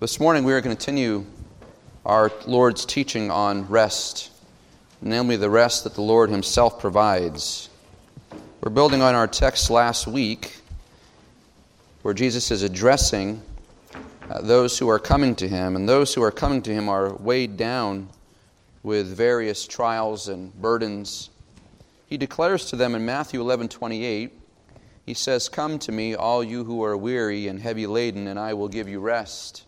This morning we are going to continue our Lord's teaching on rest, namely the rest that the Lord Himself provides. We're building on our text last week where Jesus is addressing uh, those who are coming to Him, and those who are coming to Him are weighed down with various trials and burdens. He declares to them in Matthew 11 28, He says, Come to me, all you who are weary and heavy laden, and I will give you rest.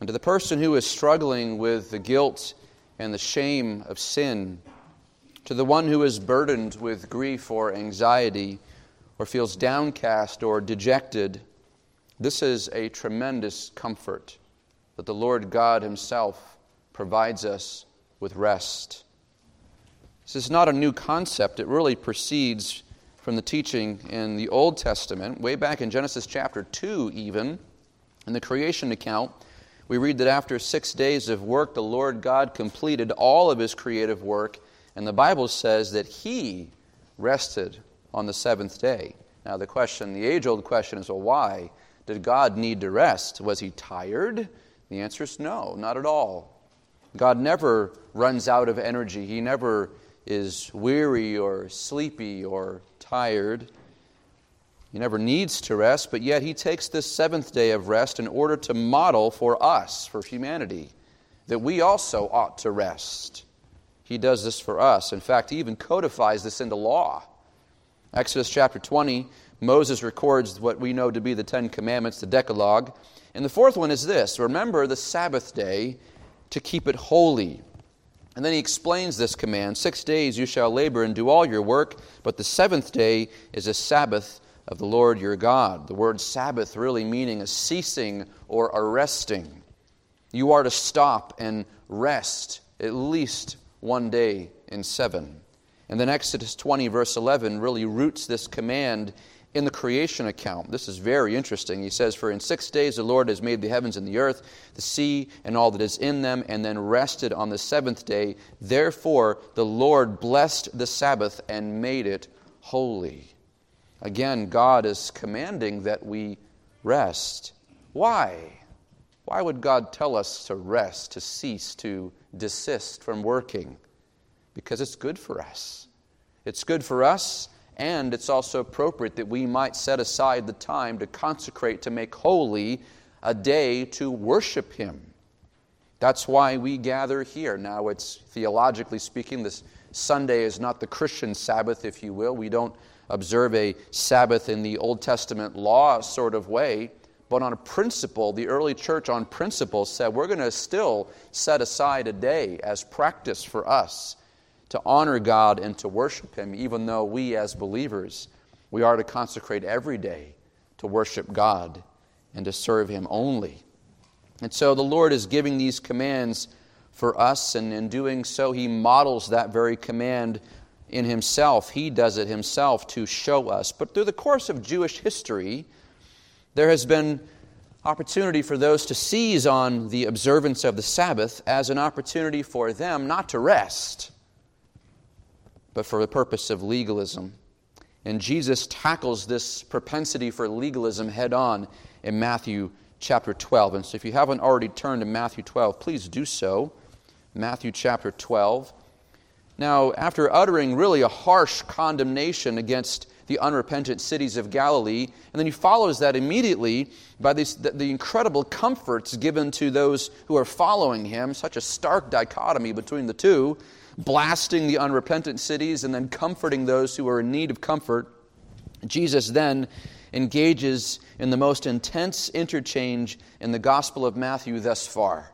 And to the person who is struggling with the guilt and the shame of sin, to the one who is burdened with grief or anxiety, or feels downcast or dejected, this is a tremendous comfort that the Lord God Himself provides us with rest. This is not a new concept, it really proceeds from the teaching in the Old Testament, way back in Genesis chapter 2, even, in the creation account we read that after six days of work, the Lord God completed all of his creative work, and the Bible says that he rested on the seventh day. Now, the question, the age old question is well, why did God need to rest? Was he tired? The answer is no, not at all. God never runs out of energy, he never is weary or sleepy or tired. He never needs to rest, but yet he takes this seventh day of rest in order to model for us, for humanity, that we also ought to rest. He does this for us. In fact, he even codifies this into law. Exodus chapter 20, Moses records what we know to be the Ten Commandments, the Decalogue. And the fourth one is this remember the Sabbath day to keep it holy. And then he explains this command Six days you shall labor and do all your work, but the seventh day is a Sabbath of the Lord your God. The word Sabbath really meaning a ceasing or a resting. You are to stop and rest at least one day in seven. And then Exodus 20, verse 11, really roots this command in the creation account. This is very interesting. He says, For in six days the Lord has made the heavens and the earth, the sea, and all that is in them, and then rested on the seventh day. Therefore the Lord blessed the Sabbath and made it holy. Again, God is commanding that we rest. Why? Why would God tell us to rest, to cease, to desist from working? Because it's good for us. It's good for us, and it's also appropriate that we might set aside the time to consecrate, to make holy a day to worship Him. That's why we gather here. Now, it's theologically speaking, this Sunday is not the Christian Sabbath, if you will. We don't observe a Sabbath in the Old Testament law sort of way, but on a principle, the early church on principle said we're going to still set aside a day as practice for us to honor God and to worship Him, even though we as believers, we are to consecrate every day to worship God and to serve Him only. And so the Lord is giving these commands for us, and in doing so, He models that very command in himself. He does it himself to show us. But through the course of Jewish history, there has been opportunity for those to seize on the observance of the Sabbath as an opportunity for them not to rest, but for the purpose of legalism. And Jesus tackles this propensity for legalism head on in Matthew chapter 12. And so if you haven't already turned to Matthew 12, please do so. Matthew chapter 12. Now, after uttering really a harsh condemnation against the unrepentant cities of Galilee, and then he follows that immediately by the, the incredible comforts given to those who are following him, such a stark dichotomy between the two, blasting the unrepentant cities and then comforting those who are in need of comfort. Jesus then engages in the most intense interchange in the Gospel of Matthew thus far.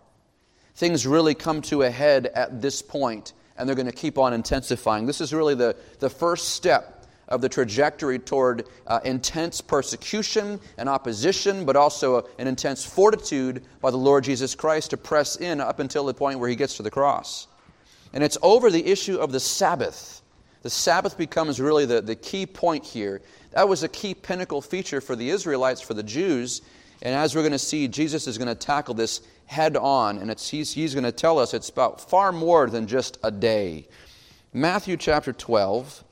Things really come to a head at this point and they're going to keep on intensifying. This is really the, the first step of the trajectory toward uh, intense persecution and opposition, but also an intense fortitude by the Lord Jesus Christ to press in up until the point where he gets to the cross. And it's over the issue of the Sabbath. The Sabbath becomes really the, the key point here. That was a key pinnacle feature for the Israelites, for the Jews. And as we're going to see, Jesus is going to tackle this head on, and he's, he's going to tell us it's about far more than just a day. Matthew chapter 12,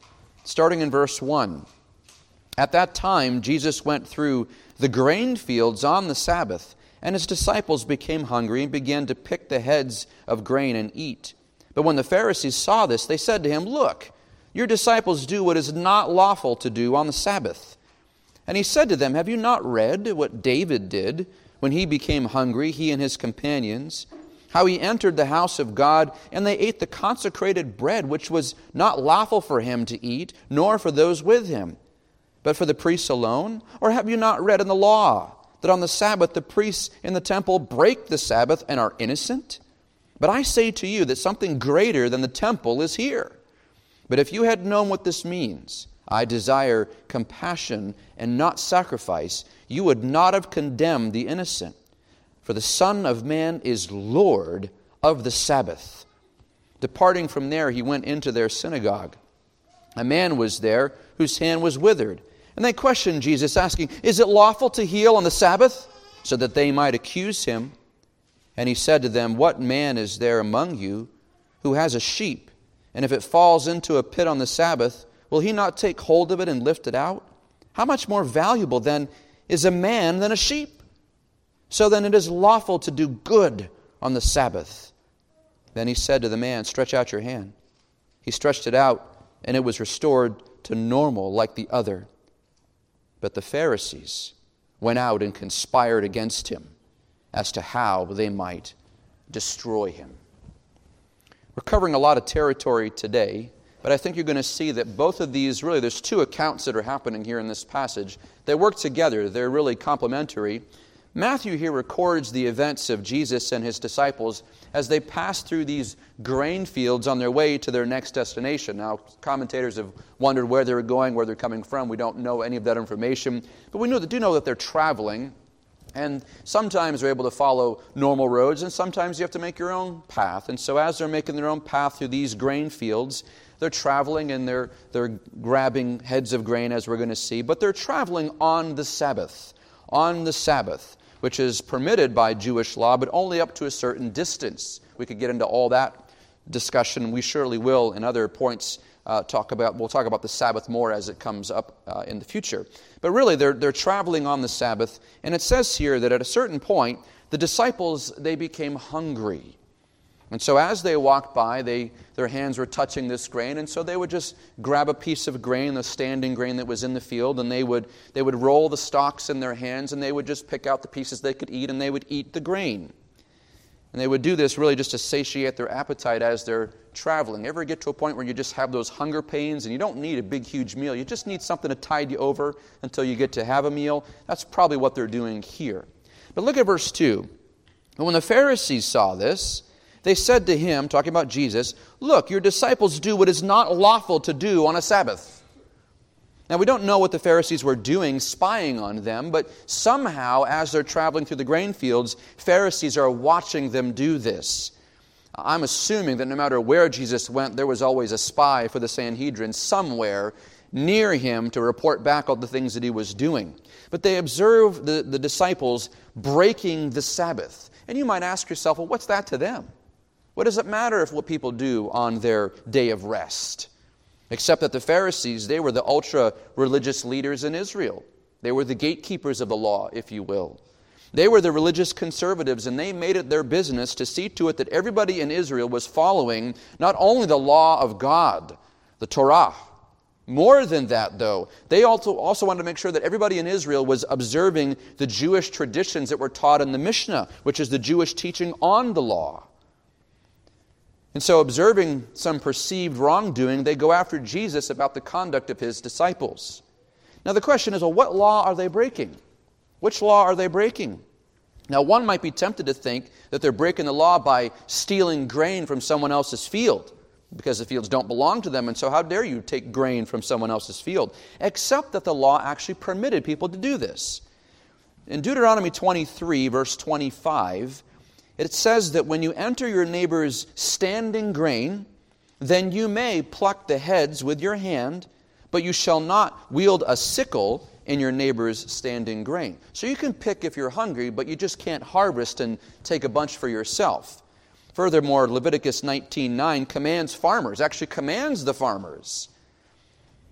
starting in verse 1. At that time, Jesus went through the grain fields on the Sabbath, And his disciples became hungry and began to pick the heads of grain and eat. But when the Pharisees saw this, they said to him, Look, your disciples do what is not lawful to do on the Sabbath. And he said to them, Have you not read what David did when he became hungry, he and his companions? How he entered the house of God, and they ate the consecrated bread, which was not lawful for him to eat, nor for those with him, but for the priests alone? Or have you not read in the law that on the Sabbath the priests in the temple break the Sabbath and are innocent? But I say to you that something greater than the temple is here. But if you had known what this means, I desire compassion and not sacrifice, you would not have condemned the innocent. For the Son of Man is Lord of the Sabbath. Departing from there, he went into their synagogue. A man was there whose hand was withered. And they questioned Jesus, asking, Is it lawful to heal on the Sabbath? So that they might accuse him. And he said to them, What man is there among you who has a sheep, and if it falls into a pit on the Sabbath, will he not take hold of it and lift it out? How much more valuable then is a man than a sheep? So then it is lawful to do good on the Sabbath. Then he said to the man, Stretch out your hand. He stretched it out, and it was restored to normal like the other. But the Pharisees went out and conspired against him as to how they might destroy him. We're covering a lot of territory today, but I think you're going to see that both of these really, there's two accounts that are happening here in this passage. They work together, they're really complementary. Matthew here records the events of Jesus and his disciples as they pass through these grain fields on their way to their next destination. Now, commentators have wondered where they were going, where they're coming from. We don't know any of that information, but we know, do know that they're traveling. And sometimes they're able to follow normal roads, and sometimes you have to make your own path. And so, as they're making their own path through these grain fields, they're traveling and they're, they're grabbing heads of grain, as we're going to see, but they're traveling on the Sabbath. On the Sabbath which is permitted by Jewish law, but only up to a certain distance. We could get into all that discussion. We surely will in other points uh, talk about. We'll talk about the Sabbath more as it comes up uh, in the future. But really, they're they're traveling on the Sabbath, and it says here that at a certain point, the disciples they became hungry. And so as they walked by, they, their hands were touching this grain, and so they would just grab a piece of grain, the standing grain that was in the field, and they would, they would roll the stalks in their hands, and they would just pick out the pieces they could eat, and they would eat the grain. And they would do this really just to satiate their appetite as they're traveling. Ever get to a point where you just have those hunger pains and you don't need a big, huge meal? You just need something to tide you over until you get to have a meal? That's probably what they're doing here. But look at verse 2. And when the Pharisees saw this, they said to him, talking about Jesus, Look, your disciples do what is not lawful to do on a Sabbath. Now, we don't know what the Pharisees were doing, spying on them, but somehow, as they're traveling through the grain fields, Pharisees are watching them do this. I'm assuming that no matter where Jesus went, there was always a spy for the Sanhedrin somewhere near him to report back all the things that he was doing. But they observe the, the disciples breaking the Sabbath. And you might ask yourself, well, what's that to them? What does it matter if what people do on their day of rest? Except that the Pharisees, they were the ultra religious leaders in Israel. They were the gatekeepers of the law, if you will. They were the religious conservatives, and they made it their business to see to it that everybody in Israel was following not only the law of God, the Torah, more than that, though, they also, also wanted to make sure that everybody in Israel was observing the Jewish traditions that were taught in the Mishnah, which is the Jewish teaching on the law. And so, observing some perceived wrongdoing, they go after Jesus about the conduct of his disciples. Now, the question is well, what law are they breaking? Which law are they breaking? Now, one might be tempted to think that they're breaking the law by stealing grain from someone else's field because the fields don't belong to them, and so how dare you take grain from someone else's field? Except that the law actually permitted people to do this. In Deuteronomy 23, verse 25, it says that when you enter your neighbor's standing grain, then you may pluck the heads with your hand, but you shall not wield a sickle in your neighbor's standing grain. So you can pick if you're hungry, but you just can't harvest and take a bunch for yourself. Furthermore, Leviticus 19:9 commands farmers, actually commands the farmers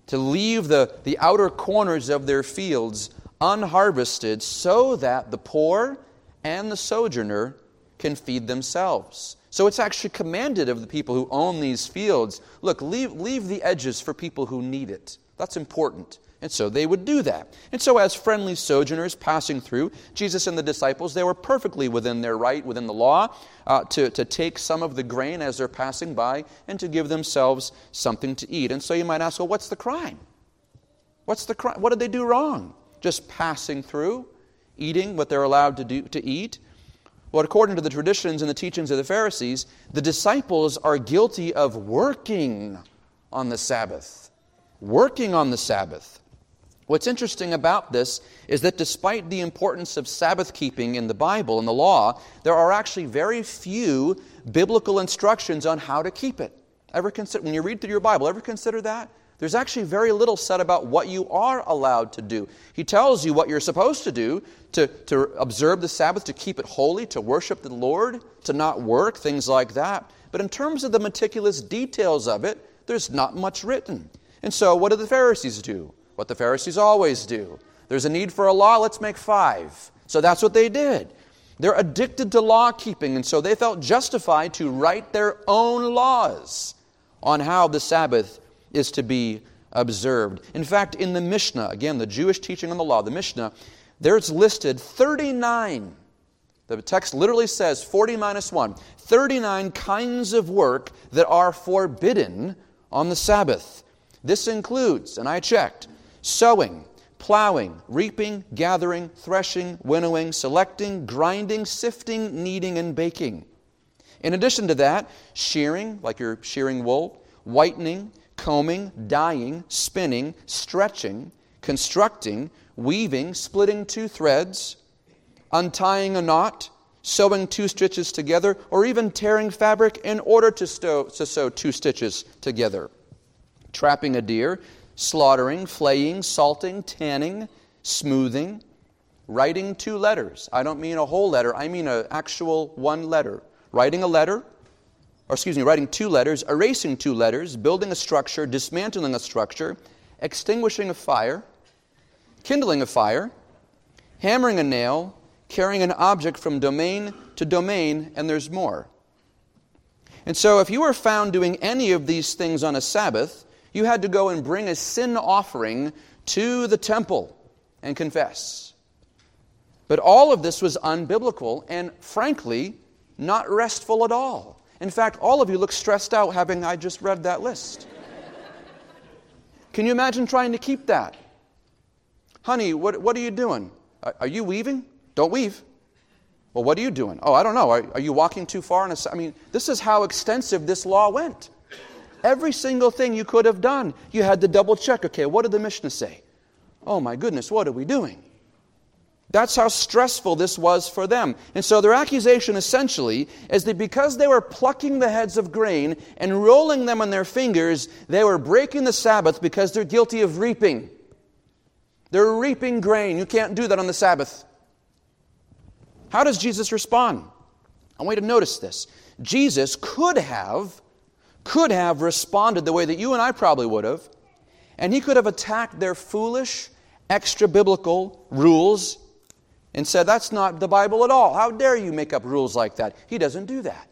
to leave the, the outer corners of their fields unharvested so that the poor and the sojourner can feed themselves. So it's actually commanded of the people who own these fields look, leave, leave the edges for people who need it. That's important. And so they would do that. And so, as friendly sojourners passing through, Jesus and the disciples, they were perfectly within their right, within the law, uh, to, to take some of the grain as they're passing by and to give themselves something to eat. And so you might ask, well, what's the crime? What's the crime? What did they do wrong? Just passing through, eating what they're allowed to, do, to eat? Well, according to the traditions and the teachings of the Pharisees, the disciples are guilty of working on the Sabbath. Working on the Sabbath. What's interesting about this is that despite the importance of Sabbath keeping in the Bible and the law, there are actually very few biblical instructions on how to keep it. Ever consider, when you read through your Bible, ever consider that? There's actually very little said about what you are allowed to do. He tells you what you're supposed to do to, to observe the Sabbath, to keep it holy, to worship the Lord, to not work, things like that. But in terms of the meticulous details of it, there's not much written. And so, what do the Pharisees do? what the Pharisees always do. There's a need for a law, let's make five. So that's what they did. They're addicted to law keeping, and so they felt justified to write their own laws on how the Sabbath is to be observed. In fact, in the Mishnah, again, the Jewish teaching on the law, the Mishnah, there's listed 39. The text literally says 40 minus 1. 39 kinds of work that are forbidden on the Sabbath. This includes, and I checked, sowing, plowing, reaping, gathering, threshing, winnowing, selecting, grinding, sifting, kneading, and baking. In addition to that, shearing, like you're shearing wool, whitening, combing, dyeing, spinning, stretching, constructing, weaving, splitting two threads, untying a knot, sewing two stitches together, or even tearing fabric in order to, stow, to sew two stitches together. Trapping a deer, slaughtering, flaying, salting, tanning, smoothing, writing two letters. I don't mean a whole letter, I mean an actual one letter. Writing a letter, or excuse me, writing two letters, erasing two letters, building a structure, dismantling a structure, extinguishing a fire, kindling a fire, hammering a nail, carrying an object from domain to domain, and there's more. And so, if you were found doing any of these things on a Sabbath, you had to go and bring a sin offering to the temple and confess. But all of this was unbiblical and, frankly, not restful at all. In fact, all of you look stressed out having I just read that list. Can you imagine trying to keep that? Honey, what, what are you doing? Are, you weaving? Don't weave. Well, what are you doing? Oh, I don't know. Are, are you walking too far? In a, I mean, this is how extensive this law went. Every single thing you could have done, you had to double check. Okay, what did the Mishnah say? Oh my goodness, what are we doing? That's how stressful this was for them. And so their accusation essentially is that because they were plucking the heads of grain and rolling them on their fingers, they were breaking the Sabbath because they're guilty of reaping. They're reaping grain. You can't do that on the Sabbath. How does Jesus respond? I want you to notice this. Jesus could have could have responded the way that you and I probably would have, and he could have attacked their foolish, extra biblical rules and said, That's not the Bible at all. How dare you make up rules like that? He doesn't do that.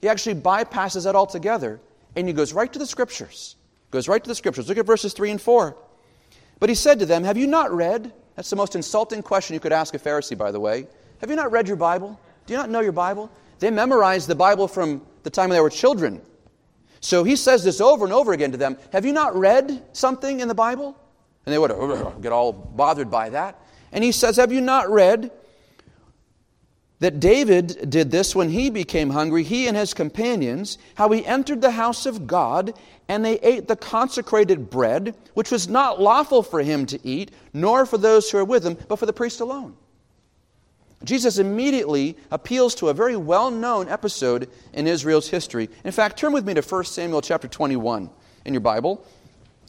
He actually bypasses that altogether and he goes right to the scriptures. Goes right to the scriptures. Look at verses 3 and 4. But he said to them, Have you not read? That's the most insulting question you could ask a Pharisee, by the way. Have you not read your Bible? Do you not know your Bible? They memorized the Bible from the time they were children. So he says this over and over again to them Have you not read something in the Bible? And they would oh, get all bothered by that. And he says, Have you not read that David did this when he became hungry, he and his companions, how he entered the house of God and they ate the consecrated bread, which was not lawful for him to eat, nor for those who were with him, but for the priest alone? Jesus immediately appeals to a very well known episode in Israel's history. In fact, turn with me to 1 Samuel chapter 21 in your Bible.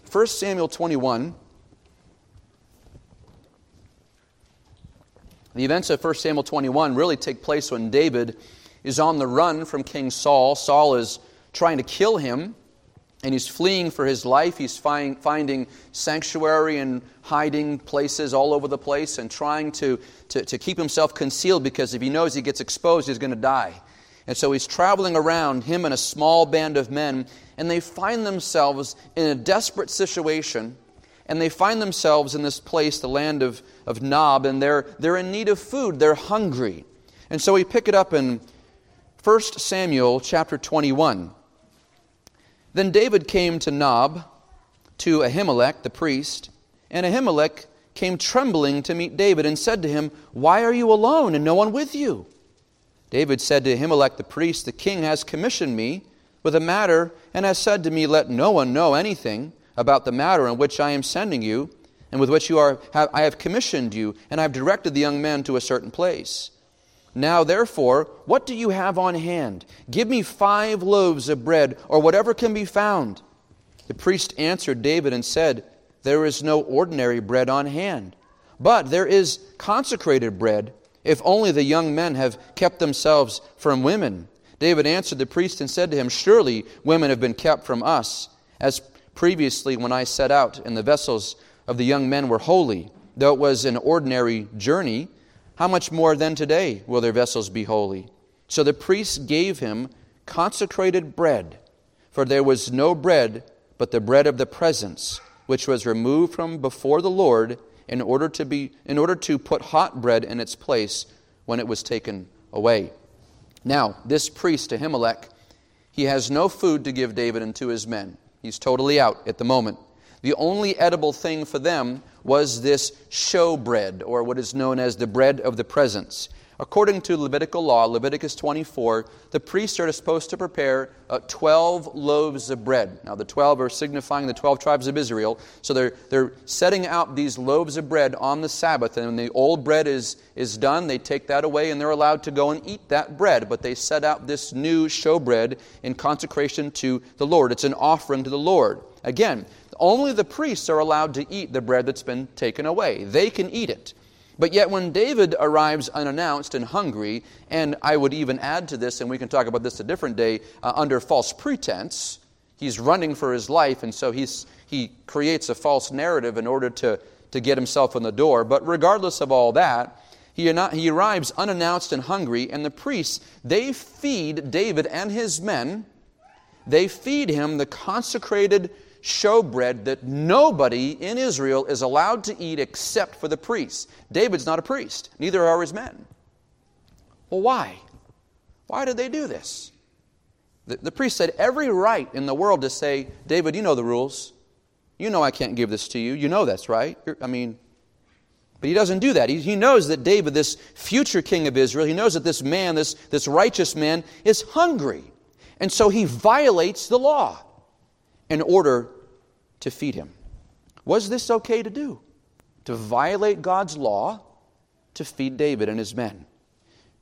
1 Samuel 21. The events of 1 Samuel 21 really take place when David is on the run from King Saul. Saul is trying to kill him. and he's fleeing for his life. He's find, finding sanctuary and hiding places all over the place and trying to, to, to keep himself concealed because if he knows he gets exposed, he's going to die. And so he's traveling around, him and a small band of men, and they find themselves in a desperate situation. And they find themselves in this place, the land of, of Nob, and they're, they're in need of food. They're hungry. And so we pick it up in 1 Samuel chapter 21. Then David came to Nob, to Ahimelech the priest, and Ahimelech came trembling to meet David and said to him, Why are you alone and no one with you? David said to Ahimelech the priest, The king has commissioned me with a matter and has said to me, Let no one know anything about the matter in which I am sending you and with which you are, have, I have commissioned you, and I have directed the young men to a certain place. Now, therefore, what do you have on hand? Give me five loaves of bread, or whatever can be found. The priest answered David and said, There is no ordinary bread on hand, but there is consecrated bread, if only the young men have kept themselves from women. David answered the priest and said to him, Surely women have been kept from us, as previously when I set out, and the vessels of the young men were holy, though it was an ordinary journey. How much more then today will their vessels be holy? So the priests gave him consecrated bread, for there was no bread but the bread of the presence, which was removed from before the Lord in order to, be, in order to put hot bread in its place when it was taken away. Now, this priest, Ahimelech, he has no food to give David and to his men. He's totally out at the moment. The only edible thing for them was this show bread, or what is known as the bread of the presence. According to Levitical law, Leviticus 24, the priests are supposed to prepare uh, 12 loaves of bread. Now, the 12 are signifying the 12 tribes of Israel. So they're, they're setting out these loaves of bread on the Sabbath. And when the old bread is, is done, they take that away and they're allowed to go and eat that bread. But they set out this new show bread in consecration to the Lord. It's an offering to the Lord. Again, only the priests are allowed to eat the bread that's been taken away. They can eat it. But yet, when David arrives unannounced and hungry, and I would even add to this, and we can talk about this a different day, uh, under false pretense, he's running for his life, and so he's, he creates a false narrative in order to, to get himself in the door. But regardless of all that, he, he arrives unannounced and hungry, and the priests, they feed David and his men, they feed him the consecrated showbread that nobody in Israel is allowed to eat except for the priests. David's not a priest, neither are his men. Well, why? Why did they do this? The, the priest had every right in the world to say, David, you know the rules. You know I can't give this to you. You know that's right. You're, I mean, but he doesn't do that. He, he knows that David, this future king of Israel, he knows that this man, this, this righteous man, is hungry. And so he violates the law in order to feed him. Was this okay to do? To violate God's law to feed David and his men?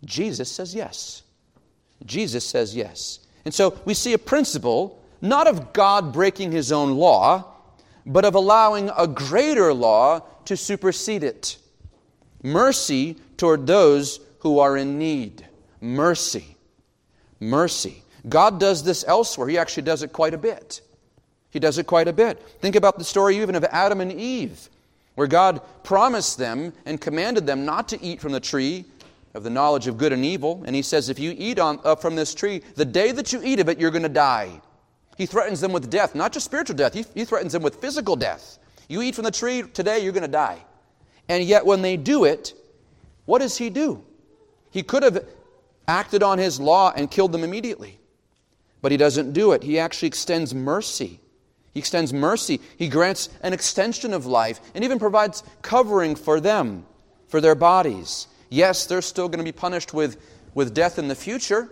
Jesus says yes. Jesus says yes. And so we see a principle not of God breaking his own law, but of allowing a greater law to supersede it. Mercy toward those who are in need. Mercy. Mercy. God does this elsewhere. He actually does it quite a bit. He does it quite a bit. Think about the story even of Adam and Eve, where God promised them and commanded them not to eat from the tree of the knowledge of good and evil. And He says, if you eat on, uh, from this tree, the day that you eat of it, you're going to die. He threatens them with death, not just spiritual death, he, he threatens them with physical death. You eat from the tree today, you're going to die. And yet, when they do it, what does He do? He could have acted on His law and killed them immediately. But He doesn't do it. He actually extends mercy he extends mercy. He grants an extension of life and even provides covering for them, for their bodies. Yes, they're still going to be punished with, with death in the future,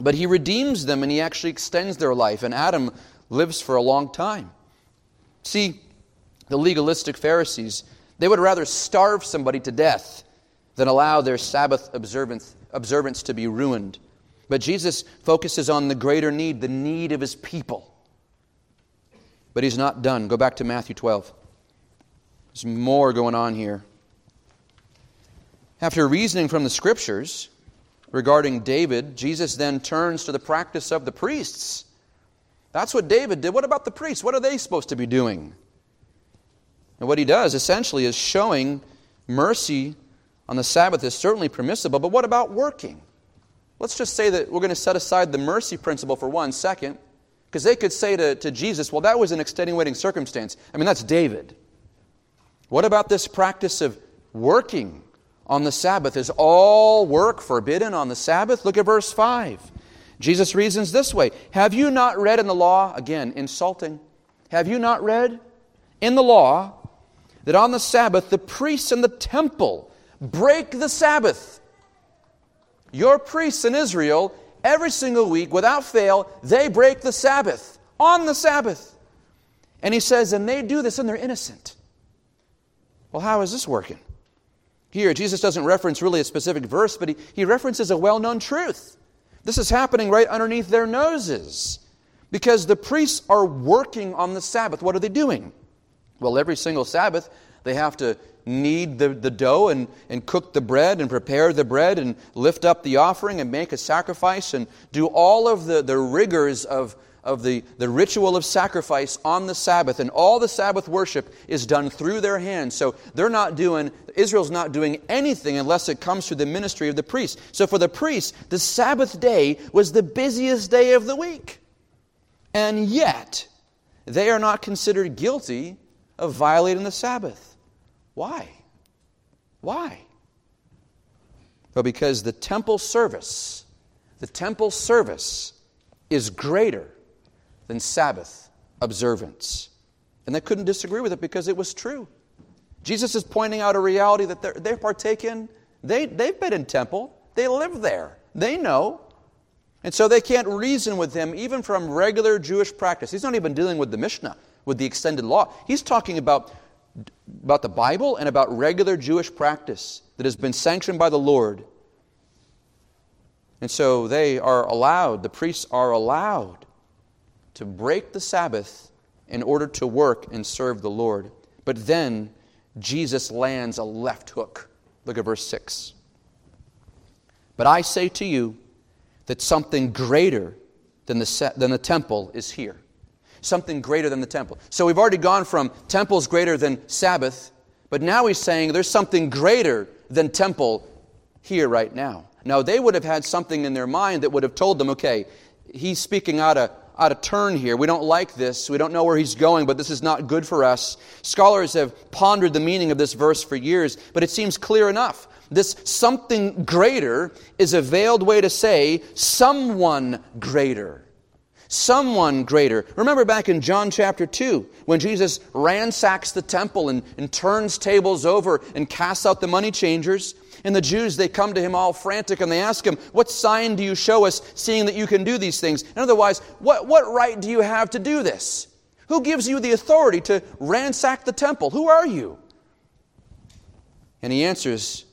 but He redeems them and He actually extends their life. And Adam lives for a long time. See, the legalistic Pharisees, they would rather starve somebody to death than allow their Sabbath observance, observance to be ruined. But Jesus focuses on the greater need, the need of His people. But he's not done. Go back to Matthew 12. There's more going on here. After reasoning from the scriptures regarding David, Jesus then turns to the practice of the priests. That's what David did. What about the priests? What are they supposed to be doing? And what he does essentially is showing mercy on the Sabbath is certainly permissible, but what about working? Let's just say that we're going to set aside the mercy principle for one second, because they could say to, to Jesus, well, that was an extenuating circumstance. I mean, that's David. What about this practice of working on the Sabbath? Is all work forbidden on the Sabbath? Look at verse 5. Jesus reasons this way Have you not read in the law, again, insulting, have you not read in the law that on the Sabbath the priests in the temple break the Sabbath? Your priests in Israel, every single week, without fail, they break the Sabbath on the Sabbath. And he says, and they do this and they're innocent. Well, how is this working? Here, Jesus doesn't reference really a specific verse, but he, he references a well known truth. This is happening right underneath their noses because the priests are working on the Sabbath. What are they doing? Well, every single Sabbath, they have to knead the, the dough and, and cook the bread and prepare the bread and lift up the offering and make a sacrifice and do all of the, the rigors of, of the, the ritual of sacrifice on the Sabbath. And all the Sabbath worship is done through their hands. So they're not doing, Israel's not doing anything unless it comes through the ministry of the priest. So for the priests, the Sabbath day was the busiest day of the week. And yet, they are not considered guilty of violating the Sabbath. Why? Why? Well, because the temple service, the temple service is greater than Sabbath observance. And they couldn't disagree with it because it was true. Jesus is pointing out a reality that they partake in. They, they've been in temple, they live there, they know. And so they can't reason with him even from regular Jewish practice. He's not even dealing with the Mishnah, with the extended law. He's talking about, about the Bible and about regular Jewish practice that has been sanctioned by the Lord. And so they are allowed, the priests are allowed to break the Sabbath in order to work and serve the Lord. But then Jesus lands a left hook. Look at verse 6. But I say to you that something greater than the, than the temple is here. Something greater than the temple. So we've already gone from temples greater than Sabbath, but now he's saying there's something greater than temple here right now. Now, they would have had something in their mind that would have told them, okay, he's speaking out of out of turn here. We don't like this. We don't know where he's going, but this is not good for us. Scholars have pondered the meaning of this verse for years, but it seems clear enough. This something greater is a veiled way to say someone greater. Someone greater. Remember back in John chapter 2 when Jesus ransacks the temple and, and turns tables over and casts out the money changers? And the Jews, they come to him all frantic and they ask him, What sign do you show us, seeing that you can do these things? And otherwise, what, what right do you have to do this? Who gives you the authority to ransack the temple? Who are you? And he answers,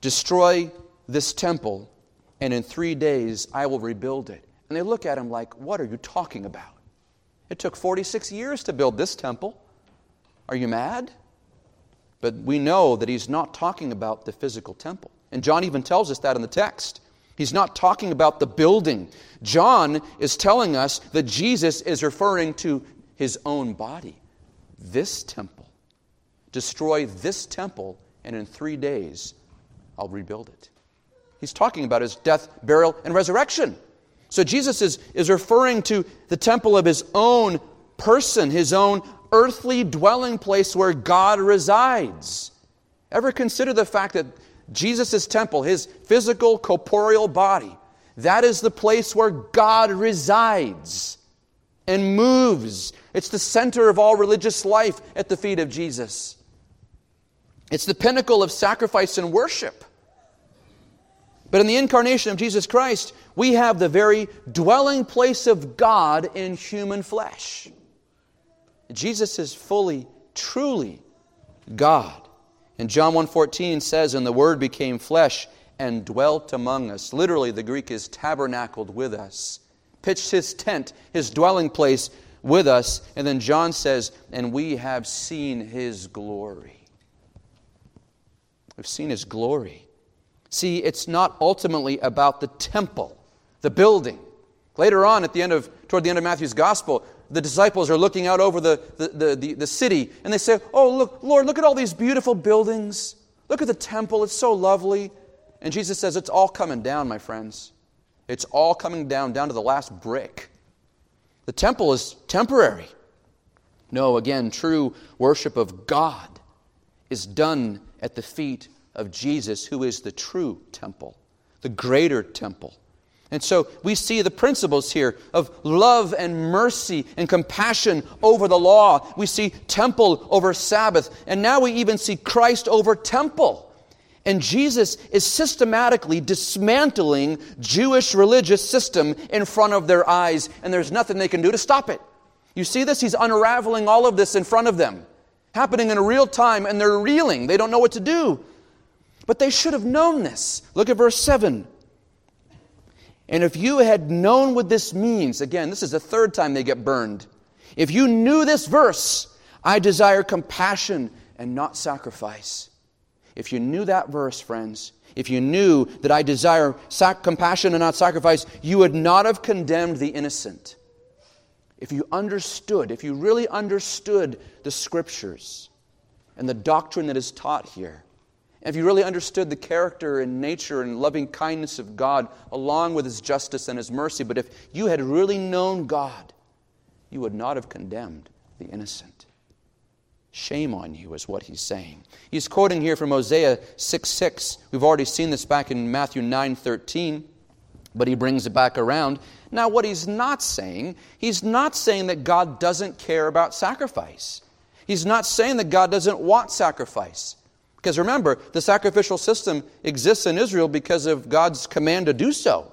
Destroy this temple, and in three days I will rebuild it. And they look at him like, What are you talking about? It took 46 years to build this temple. Are you mad? But we know that he's not talking about the physical temple. And John even tells us that in the text. He's not talking about the building. John is telling us that Jesus is referring to his own body. This temple. Destroy this temple, and in three days, I'll rebuild it. He's talking about his death, burial, and resurrection. So Jesus is, is referring to the temple of his own person, his own earthly dwelling place where God resides. Ever consider the fact that Jesus' temple, his physical, corporeal body, that is the place where God resides and moves. It's the center of all religious life at the feet of Jesus. It's the pinnacle of sacrifice and worship. But in the incarnation of Jesus Christ, we have the very dwelling place of God in human flesh. Jesus is fully, truly God. And John 1:14 says, "And the word became flesh and dwelt among us." Literally, the Greek is tabernacled with us. Pitched his tent, his dwelling place with us. And then John says, "And we have seen his glory." We've seen his glory. See, it's not ultimately about the temple, the building. Later on, at the end of, toward the end of Matthew's gospel, the disciples are looking out over the, the, the, the, city and they say, Oh, look, Lord, look at all these beautiful buildings. Look at the temple, it's so lovely. And Jesus says, It's all coming down, my friends. It's all coming down, down to the last brick. The temple is temporary. No, again, true worship of God is done at the feet of Jesus, who is the true temple, the greater temple. And so we see the principles here of love and mercy and compassion over the law. We see temple over Sabbath. And now we even see Christ over temple. And Jesus is systematically dismantling Jewish religious system in front of their eyes, and there's nothing they can do to stop it. You see this? He's unraveling all of this in front of them, happening in real time, and they're reeling. They don't know what to do. But they should have known this. Look at verse 7. And if you had known what this means, again, this is the third time they get burned. If you knew this verse, I desire compassion and not sacrifice. If you knew that verse, friends, if you knew that I desire sac- compassion and not sacrifice, you would not have condemned the innocent. If you understood, if you really understood the scriptures and the doctrine that is taught here, if you really understood the character and nature and loving kindness of God along with His justice and His mercy, but if you had really known God, you would not have condemned the innocent. Shame on you, is what he's saying. He's quoting here from Hosea 6 6. We've already seen this back in Matthew 9 13, but he brings it back around. Now, what he's not saying, he's not saying that God doesn't care about sacrifice. He's not saying that God doesn't want sacrifice. Because remember, the sacrificial system exists in Israel because of God's command to do so.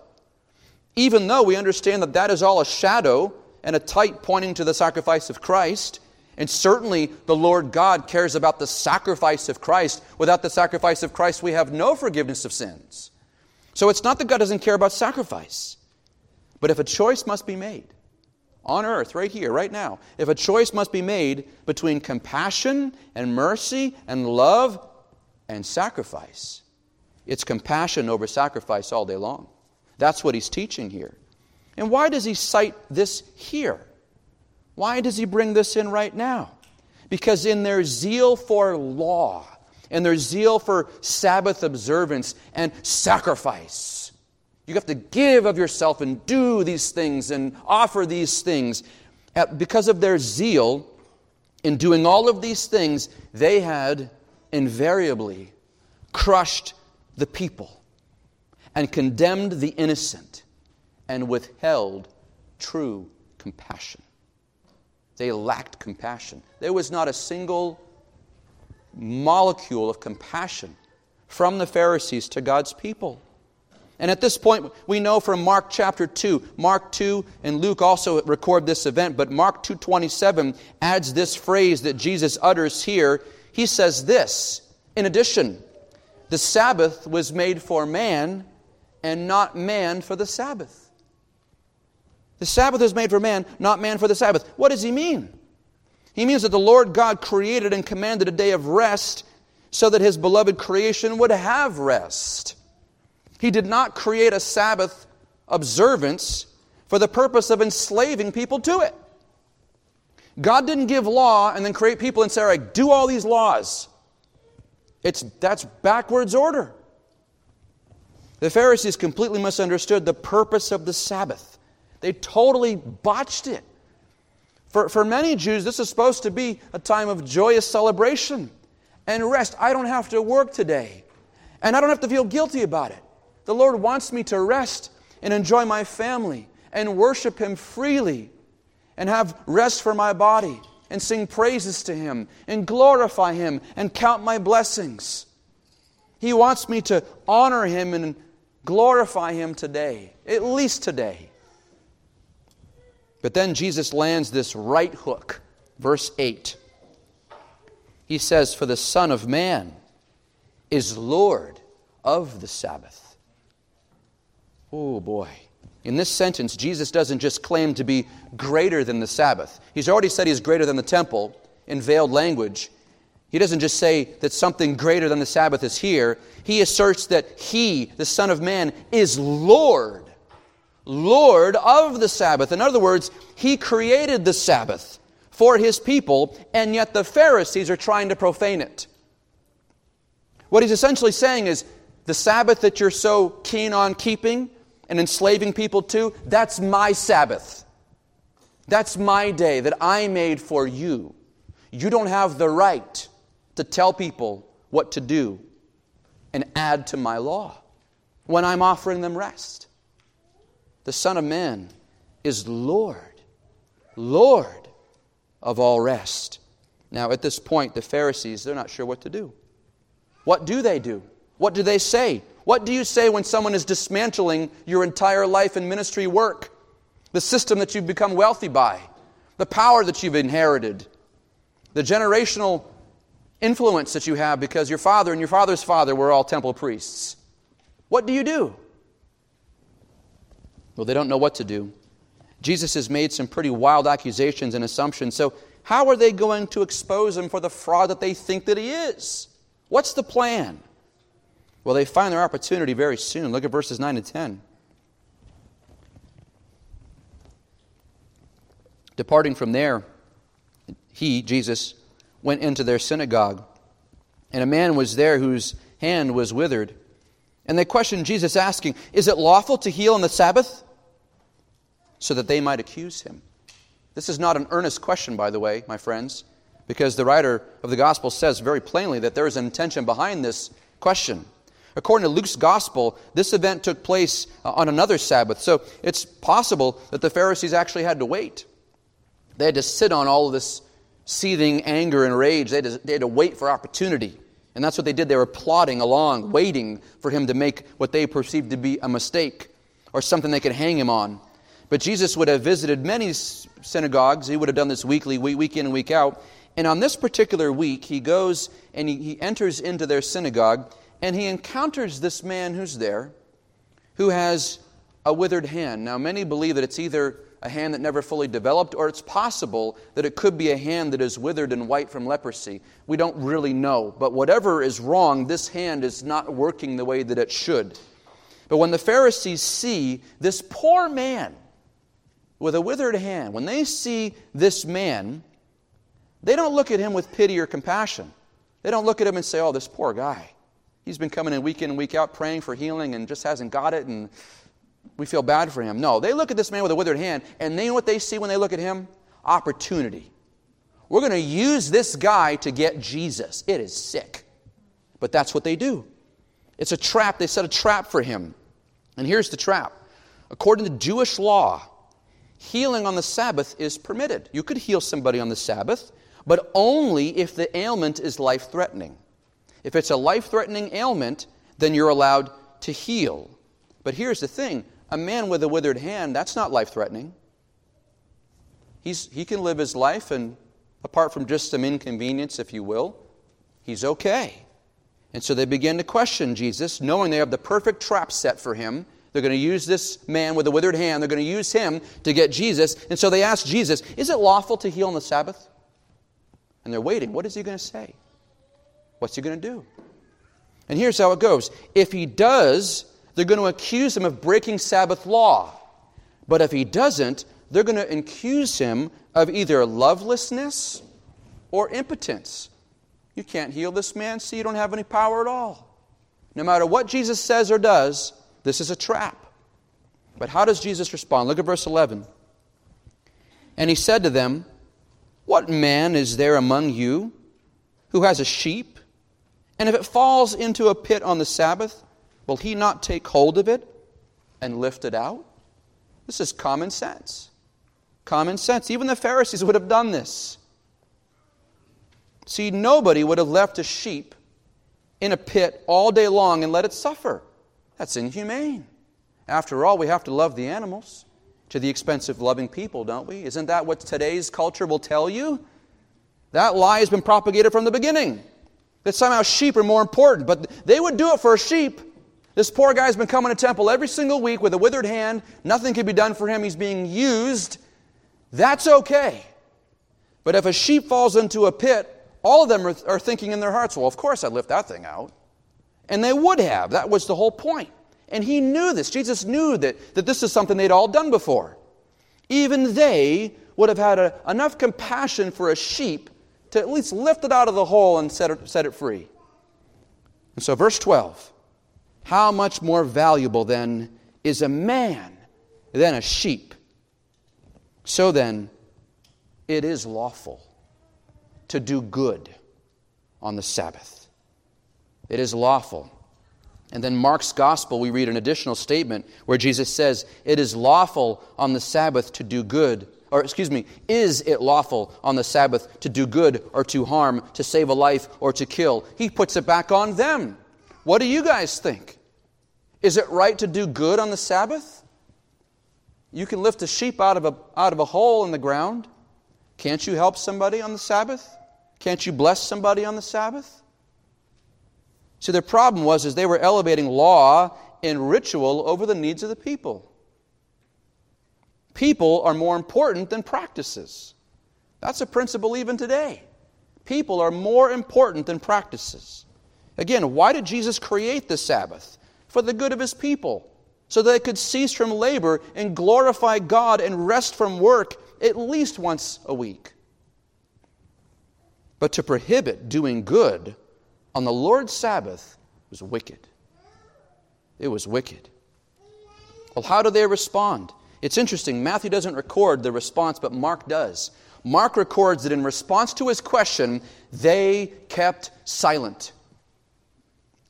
Even though we understand that that is all a shadow and a type pointing to the sacrifice of Christ, and certainly the Lord God cares about the sacrifice of Christ. Without the sacrifice of Christ, we have no forgiveness of sins. So it's not that God doesn't care about sacrifice. But if a choice must be made, on earth, right here, right now, if a choice must be made between compassion and mercy and love and sacrifice. It's compassion over sacrifice all day long. That's what he's teaching here. And why does he cite this here? Why does he bring this in right now? Because in their zeal for law, and their zeal for Sabbath observance and sacrifice, you have to give of yourself and do these things and offer these things. Because of their zeal in doing all of these things, they had invariably crushed the people and condemned the innocent and withheld true compassion. They lacked compassion. There was not a single molecule of compassion from the Pharisees to God's people. And at this point, we know from Mark chapter 2, Mark 2 and Luke also record this event, but Mark 2.27 adds this phrase that Jesus utters here he says this In addition, the Sabbath was made for man and not man for the Sabbath. The Sabbath was made for man, not man for the Sabbath. What does he mean? He means that the Lord God created and commanded a day of rest so that his beloved creation would have rest. He did not create a Sabbath observance for the purpose of enslaving people to it. God didn't give law and then create people and say, all right, do all these laws. It's, that's backwards order. The Pharisees completely misunderstood the purpose of the Sabbath. They totally botched it. For, for many Jews, this is supposed to be a time of joyous celebration and rest. I don't have to work today, and I don't have to feel guilty about it. The Lord wants me to rest and enjoy my family and worship Him freely and have rest for my body and sing praises to Him and glorify Him and count my blessings. He wants me to honor Him and glorify Him today, at least today. But then Jesus lands this right hook, verse 8. He says, For the Son of Man is Lord of the Sabbath. Oh boy. In this sentence, Jesus doesn't just claim to be greater than the Sabbath. He's already said he's greater than the temple in veiled language. He doesn't just say that something greater than the Sabbath is here. He asserts that he, the Son of Man, is Lord. Lord of the Sabbath. In other words, he created the Sabbath for his people, and yet the Pharisees are trying to profane it. What he's essentially saying is the Sabbath that you're so keen on keeping and enslaving people to, that's my Sabbath. That's my day that I made for you. You don't have the right to tell people what to do and add to my law when I'm offering them rest. The Son of Man is Lord, Lord of all rest. Now, at this point, the Pharisees, they're not sure what to do. What do they do? What do they say? What do you say when someone is dismantling your entire life and ministry work? The system that you've become wealthy by, the power that you've inherited, the generational influence that you have because your father and your father's father were all temple priests. What do you do? Well, they don't know what to do. Jesus has made some pretty wild accusations and assumptions. So, how are they going to expose him for the fraud that they think that he is? What's the plan? Well, they find their opportunity very soon. Look at verses 9 and 10. Departing from there, he, Jesus, went into their synagogue. And a man was there whose hand was withered. And they questioned Jesus, asking, Is it lawful to heal on the Sabbath? So that they might accuse him. This is not an earnest question, by the way, my friends, because the writer of the gospel says very plainly that there is an intention behind this question. According to Luke's gospel, this event took place uh, on another Sabbath. So it's possible that the Pharisees actually had to wait. They had to sit on all of this seething anger and rage. They had, to, they had to wait for opportunity. And that's what they did. They were plodding along, waiting for him to make what they perceived to be a mistake or something they could hang him on. But Jesus would have visited many synagogues. He would have done this weekly, week in and week out. And on this particular week, he goes and he, he enters into their synagogue and he encounters this man who's there who has a withered hand. Now, many believe that it's either a hand that never fully developed, or it's possible that it could be a hand that is withered and white from leprosy. We don't really know. But whatever is wrong, this hand is not working the way that it should. But when the Pharisees see this poor man with a withered hand, when they see this man, they don't look at him with pity or compassion. They don't look at him and say, oh, this poor guy. He's been coming in week in and week out praying for healing and just hasn't got it, and we feel bad for him. No, they look at this man with a withered hand, and they know what they see when they look at him? Opportunity. We're going to use this guy to get Jesus. It is sick. But that's what they do. It's a trap. They set a trap for him. And here's the trap. According to Jewish law, healing on the Sabbath is permitted. You could heal somebody on the Sabbath, but only if the ailment is life threatening. If it's a life threatening ailment, then you're allowed to heal. But here's the thing a man with a withered hand, that's not life threatening. he can live his life, and apart from just some inconvenience, if you will, he's okay. And so they begin to question Jesus, knowing they have the perfect trap set for him. They're going to use this man with a withered hand, they're going to use him to get Jesus. And so they ask Jesus, Is it lawful to heal on the Sabbath? And they're waiting. What is he going to say? What's he going to do? And here's how it goes if he does, they're going to accuse him of breaking Sabbath law. But if he doesn't, they're going to accuse him of either lovelessness or impotence. You can't heal this man, so you don't have any power at all. No matter what Jesus says or does, this is a trap. But how does Jesus respond? Look at verse 11. And he said to them, What man is there among you who has a sheep? And if it falls into a pit on the Sabbath, will he not take hold of it and lift it out? This is common sense. Common sense. Even the Pharisees would have done this. See, nobody would have left a sheep in a pit all day long and let it suffer. That's inhumane. After all, we have to love the animals to the expense of loving people, don't we? Isn't that what today's culture will tell you? That lie has been propagated from the beginning that somehow sheep are more important. But they would do it for a sheep. This poor guy's been coming to temple every single week with a withered hand. Nothing can be done for him. He's being used. That's okay. But if a sheep falls into a pit, all of them are, are thinking in their hearts, well, of course I'd lift that thing out. And they would have. That was the whole point. And he knew this. Jesus knew that, that this is something they'd all done before. Even they would have had a, enough compassion for a sheep to at least lift it out of the hole and set it, set it free. And so, verse 12 how much more valuable then is a man than a sheep? So then, it is lawful to do good on the Sabbath. It is lawful. And then Mark's gospel, we read an additional statement where Jesus says, It is lawful on the Sabbath to do good or excuse me, is it lawful on the Sabbath to do good or to harm, to save a life or to kill? He puts it back on them. What do you guys think? Is it right to do good on the Sabbath? You can lift a sheep out of a, out of a hole in the ground. Can't you help somebody on the Sabbath? Can't you bless somebody on the Sabbath? See, their problem was is they were elevating law and ritual over the needs of the people. People are more important than practices. That's a principle even today. People are more important than practices. Again, why did Jesus create the Sabbath? For the good of his people, so that they could cease from labor and glorify God and rest from work at least once a week. But to prohibit doing good on the Lord's Sabbath was wicked. It was wicked. Well, how do they respond? It's interesting, Matthew doesn't record the response, but Mark does. Mark records that in response to his question, they kept silent.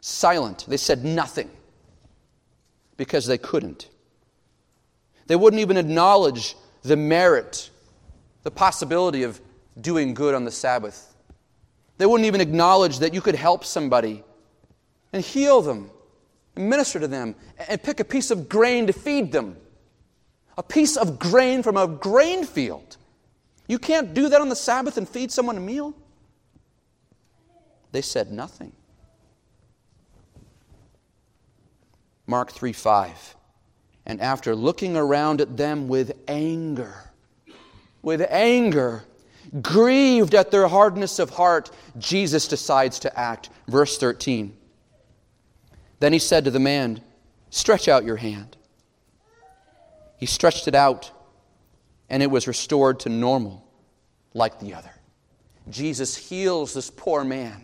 Silent. They said nothing because they couldn't. They wouldn't even acknowledge the merit, the possibility of doing good on the Sabbath. They wouldn't even acknowledge that you could help somebody and heal them, and minister to them, and pick a piece of grain to feed them a piece of grain from a grain field. You can't do that on the Sabbath and feed someone a meal? They said nothing. Mark 3 5. And after looking around at them with anger, with anger, grieved at their hardness of heart, Jesus decides to act. Verse 13. Then he said to the man, Stretch out your hand. He stretched it out, and it was restored to normal like the other. Jesus heals this poor man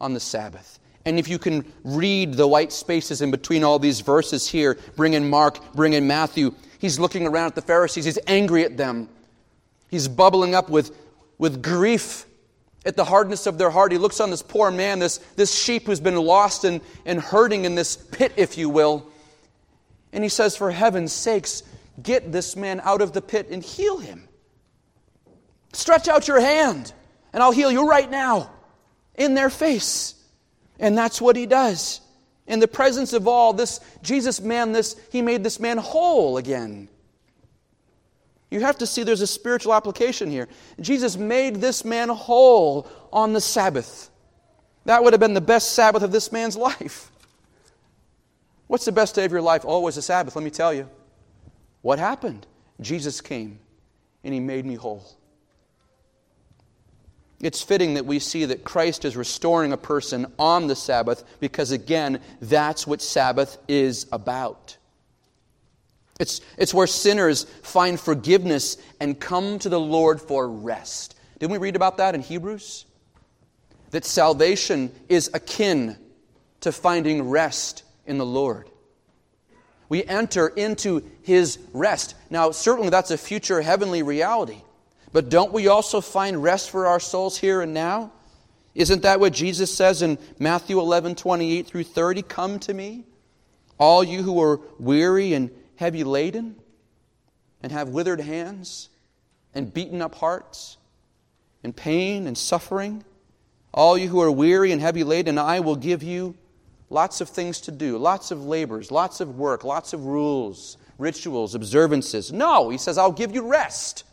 on the Sabbath. And if you can read the white spaces in between all these verses here, bring in Mark, bring in Matthew, he's looking around at the Pharisees, he's angry at them. He's bubbling up with, with grief at the hardness of their heart. He looks on this poor man, this, this sheep who's been lost and, and hurting in this pit, if you will. And he says, For heaven's sakes, Get this man out of the pit and heal him. Stretch out your hand, and I'll heal you right now in their face. And that's what he does. In the presence of all, this Jesus man, this he made this man whole again. You have to see there's a spiritual application here. Jesus made this man whole on the Sabbath. That would have been the best Sabbath of this man's life. What's the best day of your life? Always a Sabbath, let me tell you. What happened? Jesus came and he made me whole. It's fitting that we see that Christ is restoring a person on the Sabbath because, again, that's what Sabbath is about. It's, it's where sinners find forgiveness and come to the Lord for rest. Didn't we read about that in Hebrews? That salvation is akin to finding rest in the Lord. We enter into his rest. Now, certainly that's a future heavenly reality. But don't we also find rest for our souls here and now? Isn't that what Jesus says in Matthew 11, 28 through 30? Come to me, all you who are weary and heavy laden, and have withered hands, and beaten up hearts, and pain and suffering. All you who are weary and heavy laden, I will give you Lots of things to do, lots of labors, lots of work, lots of rules, rituals, observances. No, he says, I'll give you rest.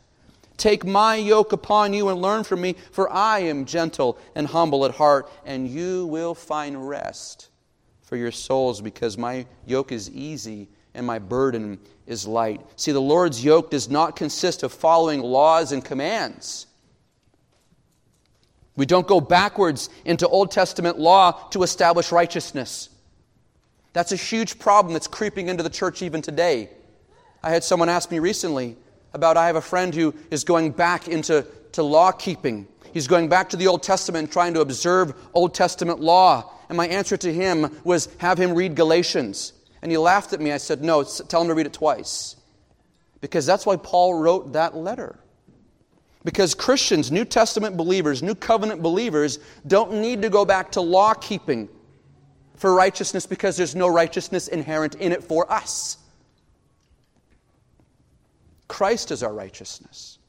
Take my yoke upon you and learn from me, for I am gentle and humble at heart, and you will find rest for your souls, because my yoke is easy and my burden is light. See, the Lord's yoke does not consist of following laws and commands. We don't go backwards into Old Testament law to establish righteousness. That's a huge problem that's creeping into the church even today. I had someone ask me recently about I have a friend who is going back into to law keeping. He's going back to the Old Testament trying to observe Old Testament law. And my answer to him was have him read Galatians. And he laughed at me. I said, No, tell him to read it twice. Because that's why Paul wrote that letter. Because Christians, New Testament believers, New Covenant believers, don't need to go back to law keeping for righteousness because there's no righteousness inherent in it for us. Christ is our righteousness.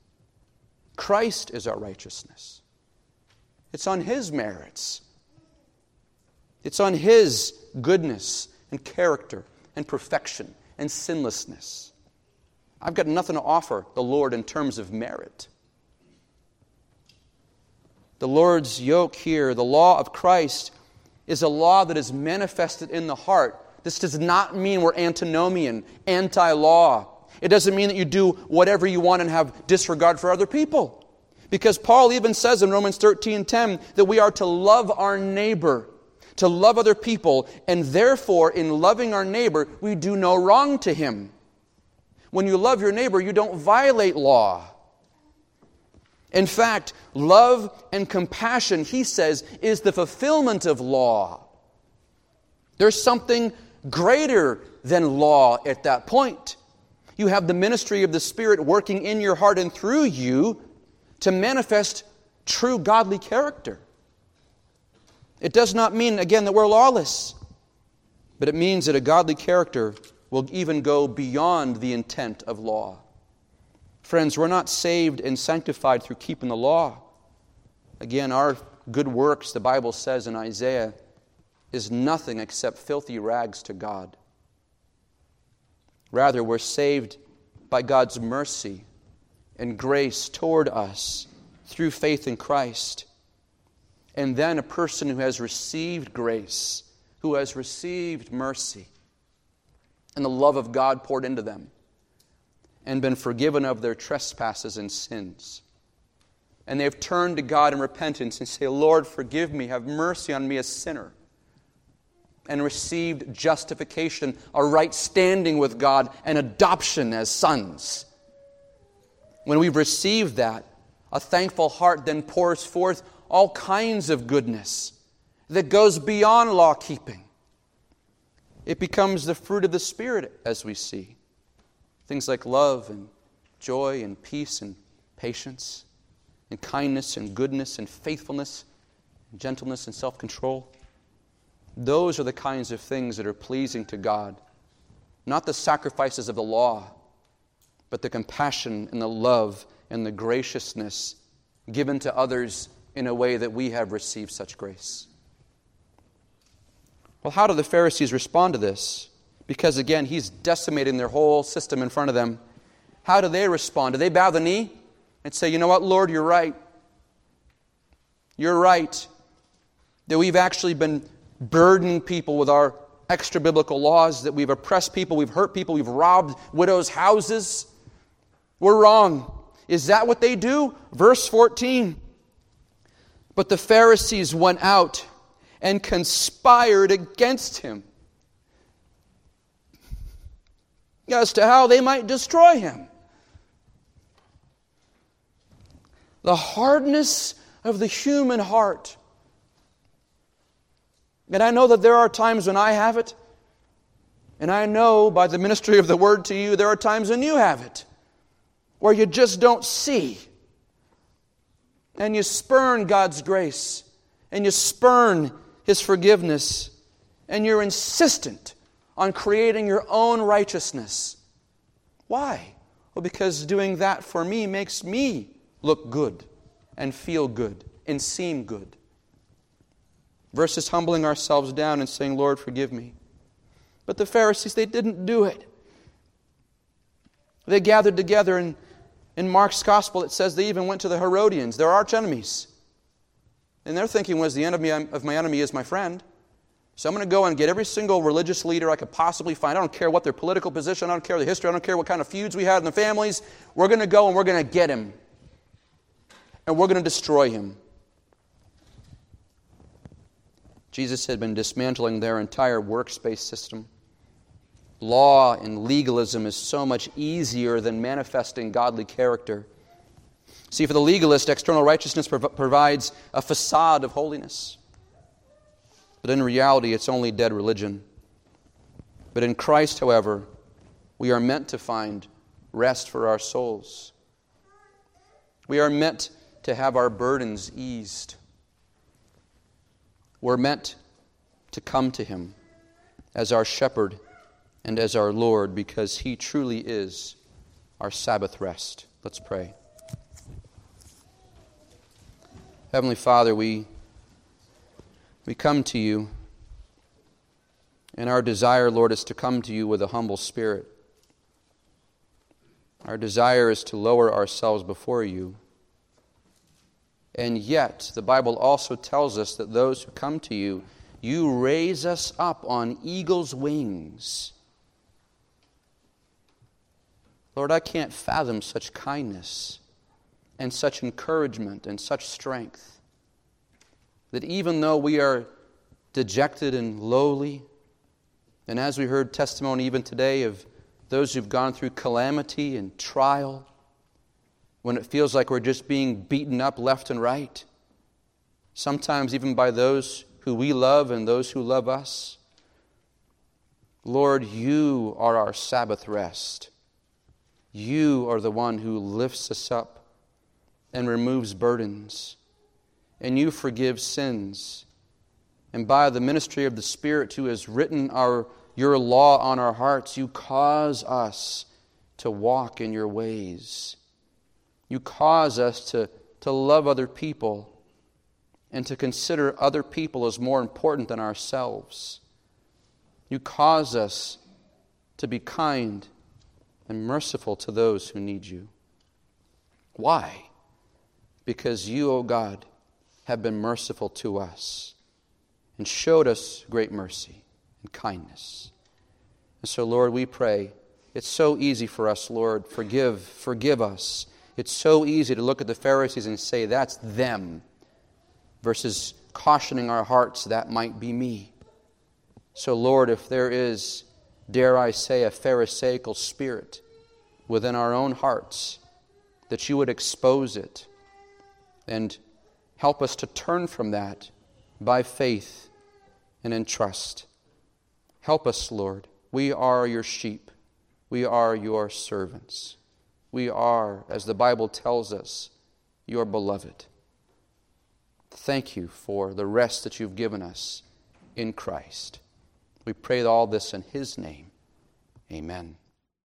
Christ is our righteousness. It's on His merits, it's on His goodness and character and perfection and sinlessness. I've got nothing to offer the Lord in terms of merit. The Lord's yoke here, the law of Christ, is a law that is manifested in the heart. This does not mean we're antinomian, anti law. It doesn't mean that you do whatever you want and have disregard for other people. Because Paul even says in Romans 13 10 that we are to love our neighbor, to love other people, and therefore, in loving our neighbor, we do no wrong to him. When you love your neighbor, you don't violate law. In fact, love and compassion, he says, is the fulfillment of law. There's something greater than law at that point. You have the ministry of the Spirit working in your heart and through you to manifest true godly character. It does not mean, again, that we're lawless, but it means that a godly character will even go beyond the intent of law. Friends, we're not saved and sanctified through keeping the law. Again, our good works, the Bible says in Isaiah, is nothing except filthy rags to God. Rather, we're saved by God's mercy and grace toward us through faith in Christ. And then a person who has received grace, who has received mercy, and the love of God poured into them and been forgiven of their trespasses and sins. And they've turned to God in repentance and say, Lord, forgive me, have mercy on me, a sinner. And received justification, a right standing with God, and adoption as sons. When we've received that, a thankful heart then pours forth all kinds of goodness that goes beyond law keeping. It becomes the fruit of the Spirit, as we see. Things like love and joy and peace and patience and kindness and goodness and faithfulness and gentleness and self control. Those are the kinds of things that are pleasing to God. Not the sacrifices of the law, but the compassion and the love and the graciousness given to others in a way that we have received such grace. Well, how do the Pharisees respond to this? Because, again, he's decimating their whole system in front of them. How do they respond? Do they bow the knee and say, You know what, Lord, you're right? You're right. That we've actually been burdening people with our extra biblical laws, that we've oppressed people, we've hurt people, we've robbed widows' houses. We're wrong. Is that what they do? Verse 14. But the Pharisees went out and conspired against him as to how they might destroy him. The hardness of the human heart. And I know that there are times when I have it, and I know by the ministry of the word to you, there are times when you have it, where you just don't see. And you spurn God's grace, and you spurn His forgiveness, and you're insistent on creating your own righteousness. Why? Well, because doing that for me makes me look good and feel good and seem good. Versus humbling ourselves down and saying, Lord, forgive me. But the Pharisees, they didn't do it. They gathered together, and in Mark's gospel, it says they even went to the Herodians, their arch enemies. And their thinking was, the enemy um, of my enemy is my friend. So I'm going to go and get every single religious leader I could possibly find. I don't care what their political position, I don't care the history, I don't care what kind of feuds we had in the families. We're going to go and we're going to get him. And we're going to destroy him. Jesus had been dismantling their entire works-based system. Law and legalism is so much easier than manifesting godly character. See, for the legalist, external righteousness prov- provides a facade of holiness. But in reality, it's only dead religion. But in Christ, however, we are meant to find rest for our souls. We are meant to have our burdens eased. We're meant to come to Him as our shepherd and as our Lord because He truly is our Sabbath rest. Let's pray. Heavenly Father, we, we come to you, and our desire, Lord, is to come to you with a humble spirit. Our desire is to lower ourselves before you. And yet, the Bible also tells us that those who come to you, you raise us up on eagle's wings. Lord, I can't fathom such kindness and such encouragement and such strength that even though we are dejected and lowly, and as we heard testimony even today of those who've gone through calamity and trial, when it feels like we're just being beaten up left and right, sometimes even by those who we love and those who love us. Lord, you are our Sabbath rest. You are the one who lifts us up and removes burdens, and you forgive sins. And by the ministry of the Spirit who has written our, your law on our hearts, you cause us to walk in your ways. You cause us to, to love other people and to consider other people as more important than ourselves. You cause us to be kind and merciful to those who need you. Why? because you, O God, have been merciful to us and showed us great mercy and kindness. And so, Lord, we pray. It's so easy for us, Lord. Forgive, forgive us. It's so easy to look at the Pharisees and say, that's them, versus cautioning our hearts, that might be me. So, Lord, if there is, dare I say, a Pharisaical spirit within our own hearts, that you would expose it and help us to turn from that by faith and in trust. Help us, Lord. We are your sheep. We are your servants. We are, as the Bible tells us, your beloved. Thank you for the rest that you've given us in Christ. We pray all this in his name. Amen.